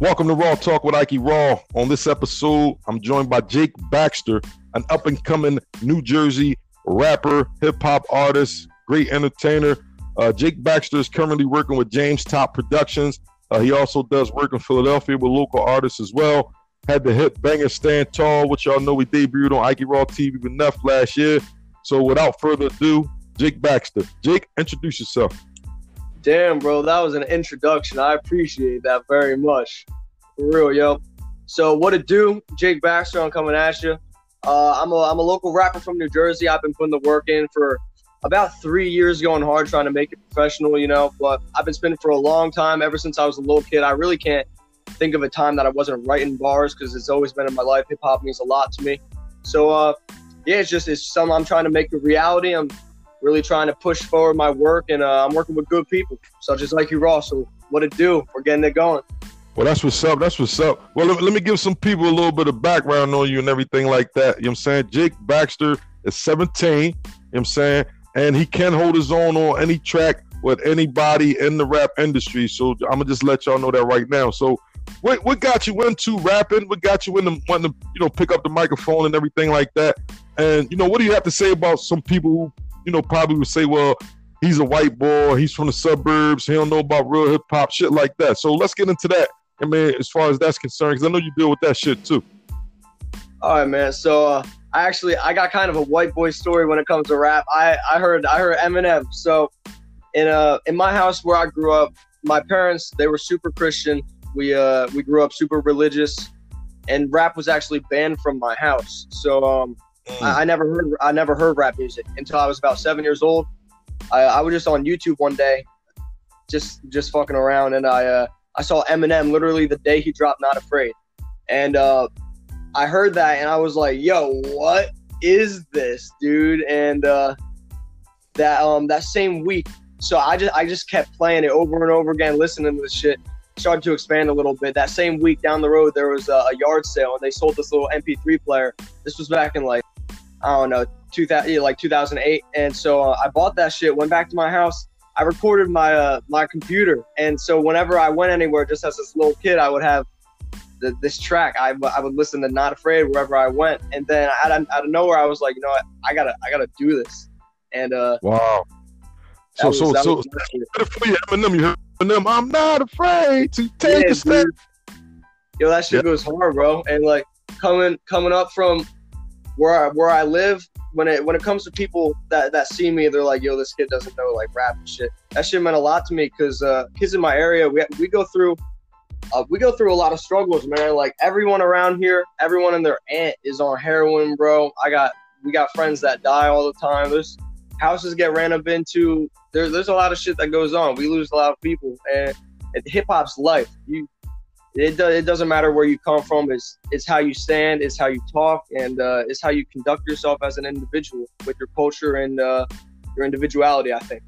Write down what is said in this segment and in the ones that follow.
Welcome to Raw Talk with Ike Raw. On this episode, I'm joined by Jake Baxter, an up and coming New Jersey rapper, hip hop artist, great entertainer. Uh, Jake Baxter is currently working with James Top Productions. Uh, he also does work in Philadelphia with local artists as well. Had the hit banger Stand Tall, which y'all know we debuted on Ike Raw TV with Neff last year. So without further ado, Jake Baxter. Jake, introduce yourself. Damn, bro, that was an introduction. I appreciate that very much. For real, yo. So what it do? Jake Baxter, I'm coming at you. Uh, I'm a I'm a local rapper from New Jersey. I've been putting the work in for about three years, going hard, trying to make it professional. You know, but I've been spinning for a long time. Ever since I was a little kid, I really can't think of a time that I wasn't writing bars because it's always been in my life. Hip hop means a lot to me. So uh, yeah, it's just it's something I'm trying to make a reality. I'm really trying to push forward my work, and uh, I'm working with good people, such as like you, Ross. So what it do? We're getting it going. Well, that's what's up. That's what's up. Well, let, let, me give some people a little bit of background on you and everything like that. You know what I'm saying? Jake Baxter is 17. You know what I'm saying? And he can hold his own on any track with anybody in the rap industry. So I'm gonna just let y'all know that right now. So what what got you into rapping? What got you into wanting to, you know, pick up the microphone and everything like that? And you know, what do you have to say about some people who, you know, probably would say, well, he's a white boy, he's from the suburbs, he don't know about real hip hop, shit like that. So let's get into that I mean, as far as that's concerned, because I know you deal with that shit too. All right, man. So uh, I actually I got kind of a white boy story when it comes to rap. I I heard I heard Eminem. So in uh in my house where I grew up, my parents they were super Christian. We uh we grew up super religious, and rap was actually banned from my house. So um I, I, never heard I never heard rap music until I was about seven years old. I, I was just on YouTube one day, just just fucking around, and I uh I saw Eminem literally the day he dropped Not Afraid. And uh, I heard that and I was like, yo, what is this, dude? And uh, that um that same week, so I just I just kept playing it over and over again, listening to the shit. Started to expand a little bit. That same week down the road, there was a, a yard sale and they sold this little MP3 player. This was back in like I don't know, 2000 like 2008. And so uh, I bought that shit, went back to my house, I recorded my uh, my computer, and so whenever I went anywhere, just as this little kid, I would have the, this track. I, I would listen to Not Afraid wherever I went, and then out of, out of nowhere, I was like, you know what, I gotta I gotta do this, and uh, wow. So was, so so for you, Eminem, you Eminem. I'm not afraid to take yeah, a step. Yo, that shit goes hard, bro, and like coming coming up from where I, where I live, when it when it comes to people that that see me, they're like, "Yo, this kid doesn't know like rap and shit." That shit meant a lot to me because uh, kids in my area, we we go through. Uh, we go through a lot of struggles, man. Like everyone around here, everyone and their aunt is on heroin, bro. I got we got friends that die all the time. There's houses get ran up into. There, there's a lot of shit that goes on. We lose a lot of people, and hip hop's life. You it, do, it doesn't matter where you come from. It's it's how you stand, it's how you talk, and uh, it's how you conduct yourself as an individual with your culture and uh, your individuality. I think.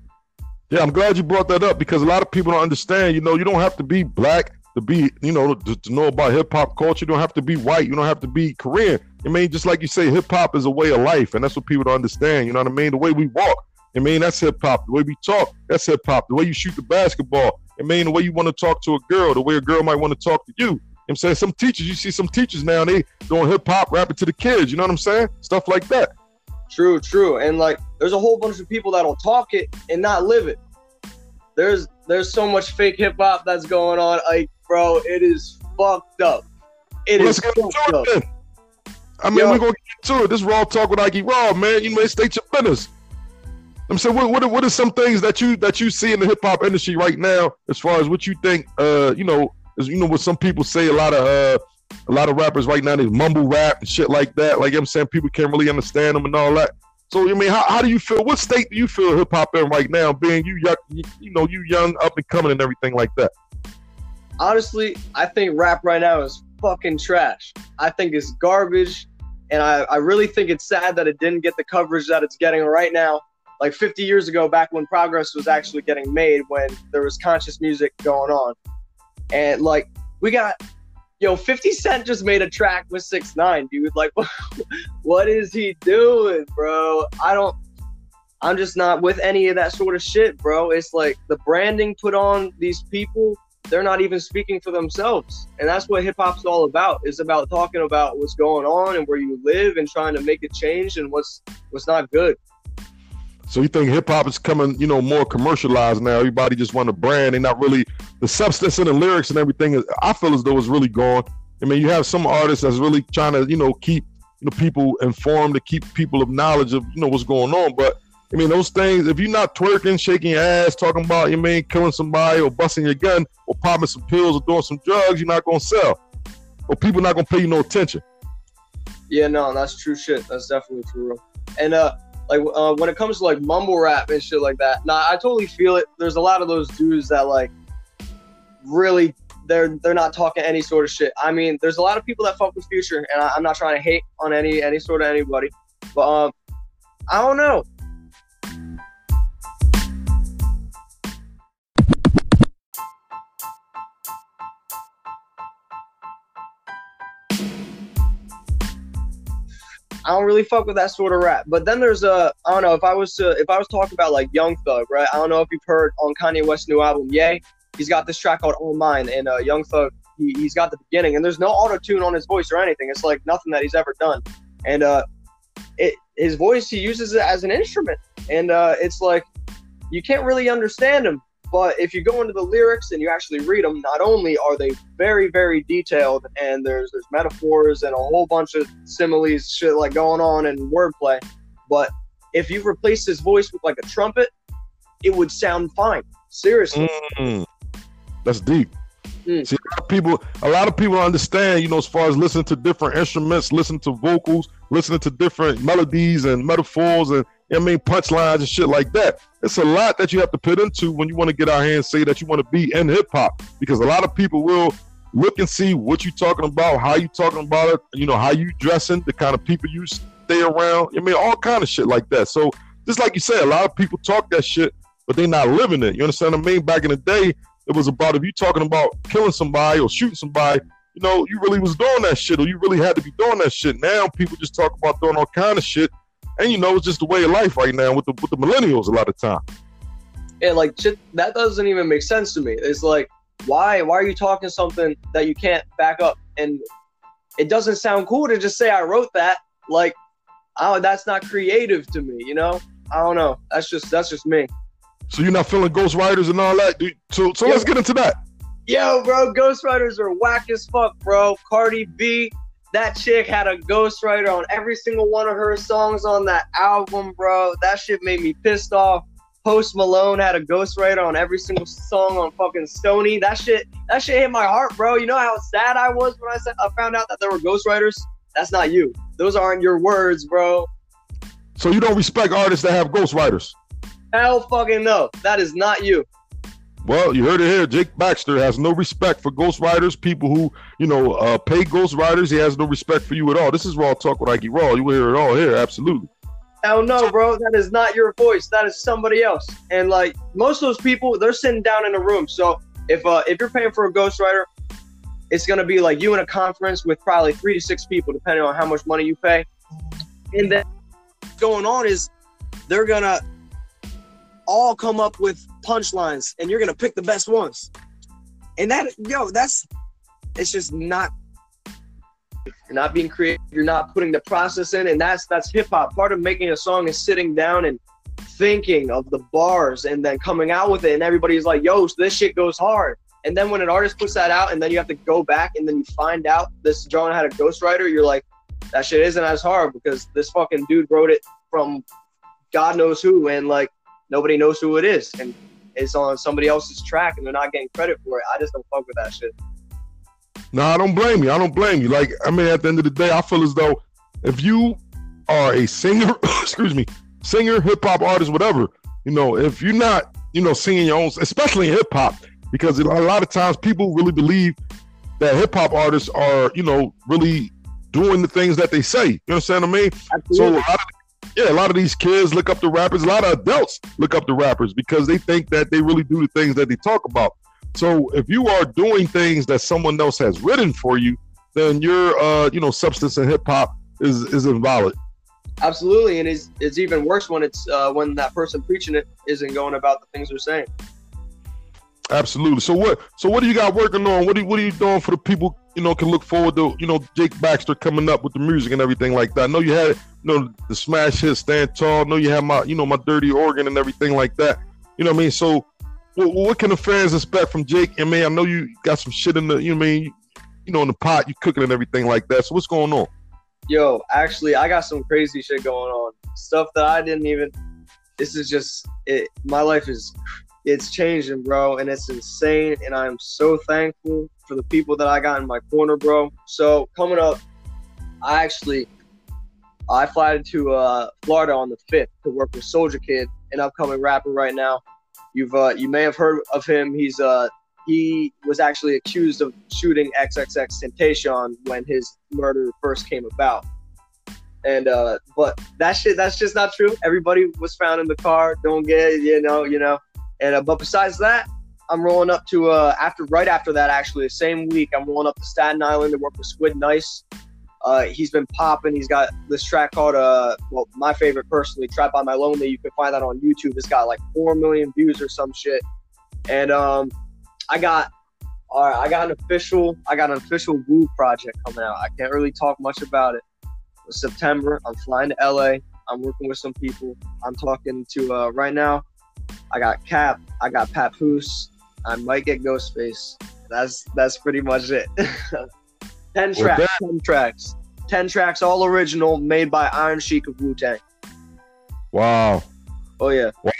Yeah, I'm glad you brought that up because a lot of people don't understand. You know, you don't have to be black to be, you know, to, to know about hip hop culture. You don't have to be white. You don't have to be Korean. I mean, just like you say, hip hop is a way of life, and that's what people don't understand. You know what I mean? The way we walk, I mean, that's hip hop. The way we talk, that's hip hop. The way you shoot the basketball, it may the way you want to talk to a girl, the way a girl might want to talk to you. I'm saying some teachers, you see some teachers now, they doing hip hop, rapping to the kids. You know what I'm saying? Stuff like that. True, true. And like, there's a whole bunch of people that'll talk it and not live it. There's there's so much fake hip hop that's going on. Like, bro, it is fucked up. It well, is fucked up. It, I mean, Yo. we're gonna get to it. This raw talk with Ike Raw, man. You may state your business. I'm saying, what, what, what are some things that you that you see in the hip hop industry right now, as far as what you think? Uh, you know, as you know, what some people say, a lot of uh, a lot of rappers right now they mumble rap and shit like that. Like I'm saying, people can't really understand them and all that. So I mean, how, how do you feel? What state do you feel hip hop in right now? Being you young, you know, you young, up and coming, and everything like that. Honestly, I think rap right now is fucking trash. I think it's garbage, and I, I really think it's sad that it didn't get the coverage that it's getting right now like 50 years ago, back when progress was actually getting made, when there was conscious music going on. And like, we got, yo, 50 Cent just made a track with Six Nine, dude. Like, what is he doing, bro? I don't, I'm just not with any of that sort of shit, bro. It's like the branding put on these people they're not even speaking for themselves. And that's what hip hop's all about. It's about talking about what's going on and where you live and trying to make it change and what's what's not good. So you think hip hop is coming, you know, more commercialized now? Everybody just want a brand. They're not really the substance in the lyrics and everything. Is, I feel as though it's really gone. I mean, you have some artists that's really trying to, you know, keep you know people informed to keep people of knowledge of you know what's going on. But I mean, those things. If you're not twerking, shaking your ass, talking about you mean killing somebody or busting your gun or popping some pills or doing some drugs, you're not gonna sell, or people not gonna pay you no attention. Yeah, no, that's true shit. That's definitely true. And uh, like uh, when it comes to like mumble rap and shit like that, nah, I totally feel it. There's a lot of those dudes that like really they're they're not talking any sort of shit. I mean, there's a lot of people that fuck with Future, and I, am not trying to hate on any any sort of anybody, but um, I don't know. I don't really fuck with that sort of rap. But then there's a I don't know if I was to if I was talking about like Young Thug, right? I don't know if you've heard on Kanye West's new album, Ye. He's got this track called All Mine, and uh, Young Thug he, he's got the beginning, and there's no auto tune on his voice or anything. It's like nothing that he's ever done, and uh, it his voice he uses it as an instrument, and uh, it's like you can't really understand him but if you go into the lyrics and you actually read them, not only are they very, very detailed, and there's there's metaphors and a whole bunch of similes, shit like going on and wordplay, but if you replace his voice with like a trumpet, it would sound fine. Seriously, mm, that's deep. Mm. See, a lot of people, a lot of people understand, you know, as far as listening to different instruments, listening to vocals, listening to different melodies and metaphors and I mean punchlines and shit like that. It's a lot that you have to put into when you want to get out here and say that you want to be in hip hop because a lot of people will look and see what you're talking about, how you talking about it, you know, how you dressing, the kind of people you stay around. I mean, all kind of shit like that. So just like you say, a lot of people talk that shit, but they're not living it. You understand what I mean? Back in the day, it was about if you talking about killing somebody or shooting somebody, you know, you really was doing that shit or you really had to be doing that shit. Now people just talk about doing all kind of shit. And you know, it's just the way of life right now with the with the millennials a lot of time. And like shit, that doesn't even make sense to me. It's like, why why are you talking something that you can't back up? And it doesn't sound cool to just say I wrote that. Like, oh, that's not creative to me, you know? I don't know. That's just that's just me. So you're not feeling ghostwriters and all that? Dude? So so let's get into that. Yo, bro, ghostwriters are whack as fuck, bro. Cardi B, that chick had a ghostwriter on every single one of her songs on that album, bro. That shit made me pissed off. Post Malone had a ghostwriter on every single song on fucking Stoney. That shit, that shit hit my heart, bro. You know how sad I was when I said I found out that there were ghostwriters. That's not you. Those aren't your words, bro. So you don't respect artists that have ghostwriters? Hell fucking no. That is not you. Well, you heard it here. Jake Baxter has no respect for ghost ghostwriters, people who, you know, uh, pay ghostwriters. He has no respect for you at all. This is Raw Talk with Ike Raw. You will hear it all here. Absolutely. Hell no, bro. That is not your voice. That is somebody else. And like most of those people, they're sitting down in a room. So if uh, if you're paying for a ghostwriter, it's gonna be like you in a conference with probably three to six people, depending on how much money you pay. And then going on is they're gonna all come up with punchlines and you're gonna pick the best ones. And that yo, that's it's just not you're not being creative, you're not putting the process in, and that's that's hip hop. Part of making a song is sitting down and thinking of the bars and then coming out with it and everybody's like, yo, this shit goes hard. And then when an artist puts that out and then you have to go back and then you find out this drawing had a ghostwriter, you're like, that shit isn't as hard because this fucking dude wrote it from God knows who and like nobody knows who it is, and it's on somebody else's track, and they're not getting credit for it. I just don't fuck with that shit. No, I don't blame you. I don't blame you. Like, I mean, at the end of the day, I feel as though if you are a singer, excuse me, singer, hip hop artist, whatever, you know, if you're not, you know, singing your own, especially in hip hop, because a lot of times people really believe that hip hop artists are, you know, really doing the things that they say. You understand what I mean? Absolutely. So a lot of yeah, a lot of these kids look up to rappers. A lot of adults look up to rappers because they think that they really do the things that they talk about. So if you are doing things that someone else has written for you, then your uh, you know substance in hip hop is is invalid. Absolutely, and it's it's even worse when it's uh, when that person preaching it isn't going about the things they're saying. Absolutely. So what? So what do you got working on? What are what are you doing for the people? You know, can look forward to you know Jake Baxter coming up with the music and everything like that. I know you had you know the smash hit, stand tall. Know you have my you know my dirty organ and everything like that. You know what I mean? So what, what can the fans expect from Jake? And man, I know you got some shit in the you know what I mean you know in the pot, you cooking and everything like that. So what's going on? Yo, actually, I got some crazy shit going on. Stuff that I didn't even. This is just it. My life is it's changing, bro, and it's insane. And I'm so thankful for the people that I got in my corner, bro. So coming up, I actually I fly to uh, Florida on the fifth to work with Soldier Kidd, an upcoming rapper right now. You've uh, you may have heard of him. He's uh he was actually accused of shooting XXXTentacion when his murder first came about. And uh, but that shit that's just not true. Everybody was found in the car. Don't get you know you know. And uh, but besides that, I'm rolling up to uh, after right after that actually the same week I'm rolling up to Staten Island to work with Squid Nice. Uh, he's been popping. He's got this track called uh well my favorite personally, Trap by My Lonely. You can find that on YouTube. It's got like four million views or some shit. And um I got all right, I got an official I got an official Woo project coming out. I can't really talk much about it. It's September, I'm flying to LA. I'm working with some people. I'm talking to uh, right now I got Cap, I got Papoose, I might get Ghostface. That's that's pretty much it. ten tracks, that- ten tracks, ten tracks, all original, made by Iron Sheik of Wu Tang. Wow. Oh yeah. Wow.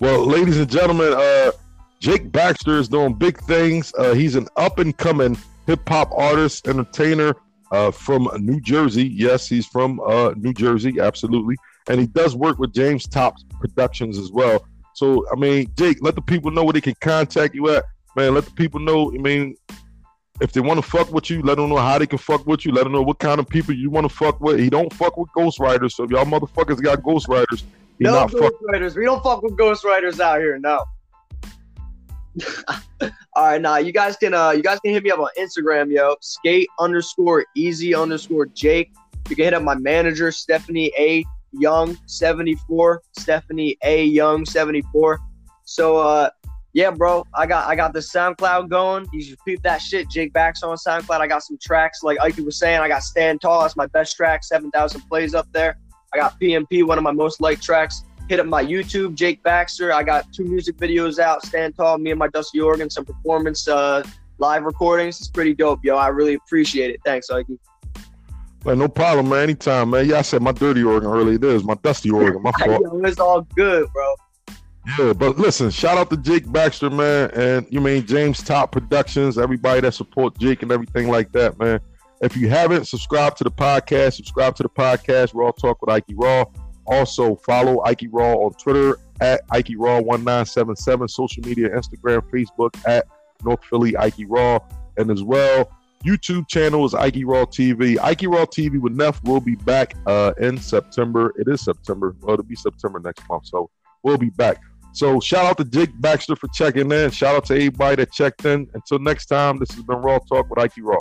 Well, ladies and gentlemen, uh, Jake Baxter is doing big things. Uh, he's an up and coming hip hop artist, entertainer uh, from New Jersey. Yes, he's from uh, New Jersey, absolutely and he does work with James Tops Productions as well. So I mean, Jake, let the people know where they can contact you at, man. Let the people know. I mean, if they want to fuck with you, let them know how they can fuck with you. Let them know what kind of people you want to fuck with. He don't fuck with ghostwriters. So if y'all motherfuckers got ghostwriters, he no ghostwriters. We don't fuck with ghostwriters out here. No. All right, now you guys can uh you guys can hit me up on Instagram, yo. Skate underscore easy underscore Jake. You can hit up my manager Stephanie A Young 74, Stephanie A Young 74. So uh yeah, bro, I got I got the SoundCloud going. You should peep that shit. Jake Backs on SoundCloud. I got some tracks like Ike was saying. I got Stand Tall. That's my best track. Seven thousand plays up there. I got PMP, one of my most liked tracks. Hit up my YouTube, Jake Baxter. I got two music videos out. Stand Tall. Me and my Dusty Organ. Some performance uh, live recordings. It's pretty dope, yo. I really appreciate it. Thanks, Ike. Like, no problem, man. Anytime, man. Yeah, I said my dirty organ earlier. It is my dusty organ. My fault. Yo, it's all good, bro. Yeah, but listen, shout out to Jake Baxter, man, and you mean James Top Productions, everybody that support Jake and everything like that, man. If you haven't, subscribe to the podcast. Subscribe to the podcast. Raw Talk with Ike Raw. Also, follow Ike Raw on Twitter at Ike Raw one nine seven seven. Social media, Instagram, Facebook at North Philly Ike Raw, and as well YouTube channel is Ike Raw TV. Ike Raw TV with Neff will be back uh, in September. It is September. Well, it'll be September next month. So we'll be back. So shout out to Jake Baxter for checking in. Shout out to everybody that checked in. Until next time, this has been Raw Talk with Ike Raw.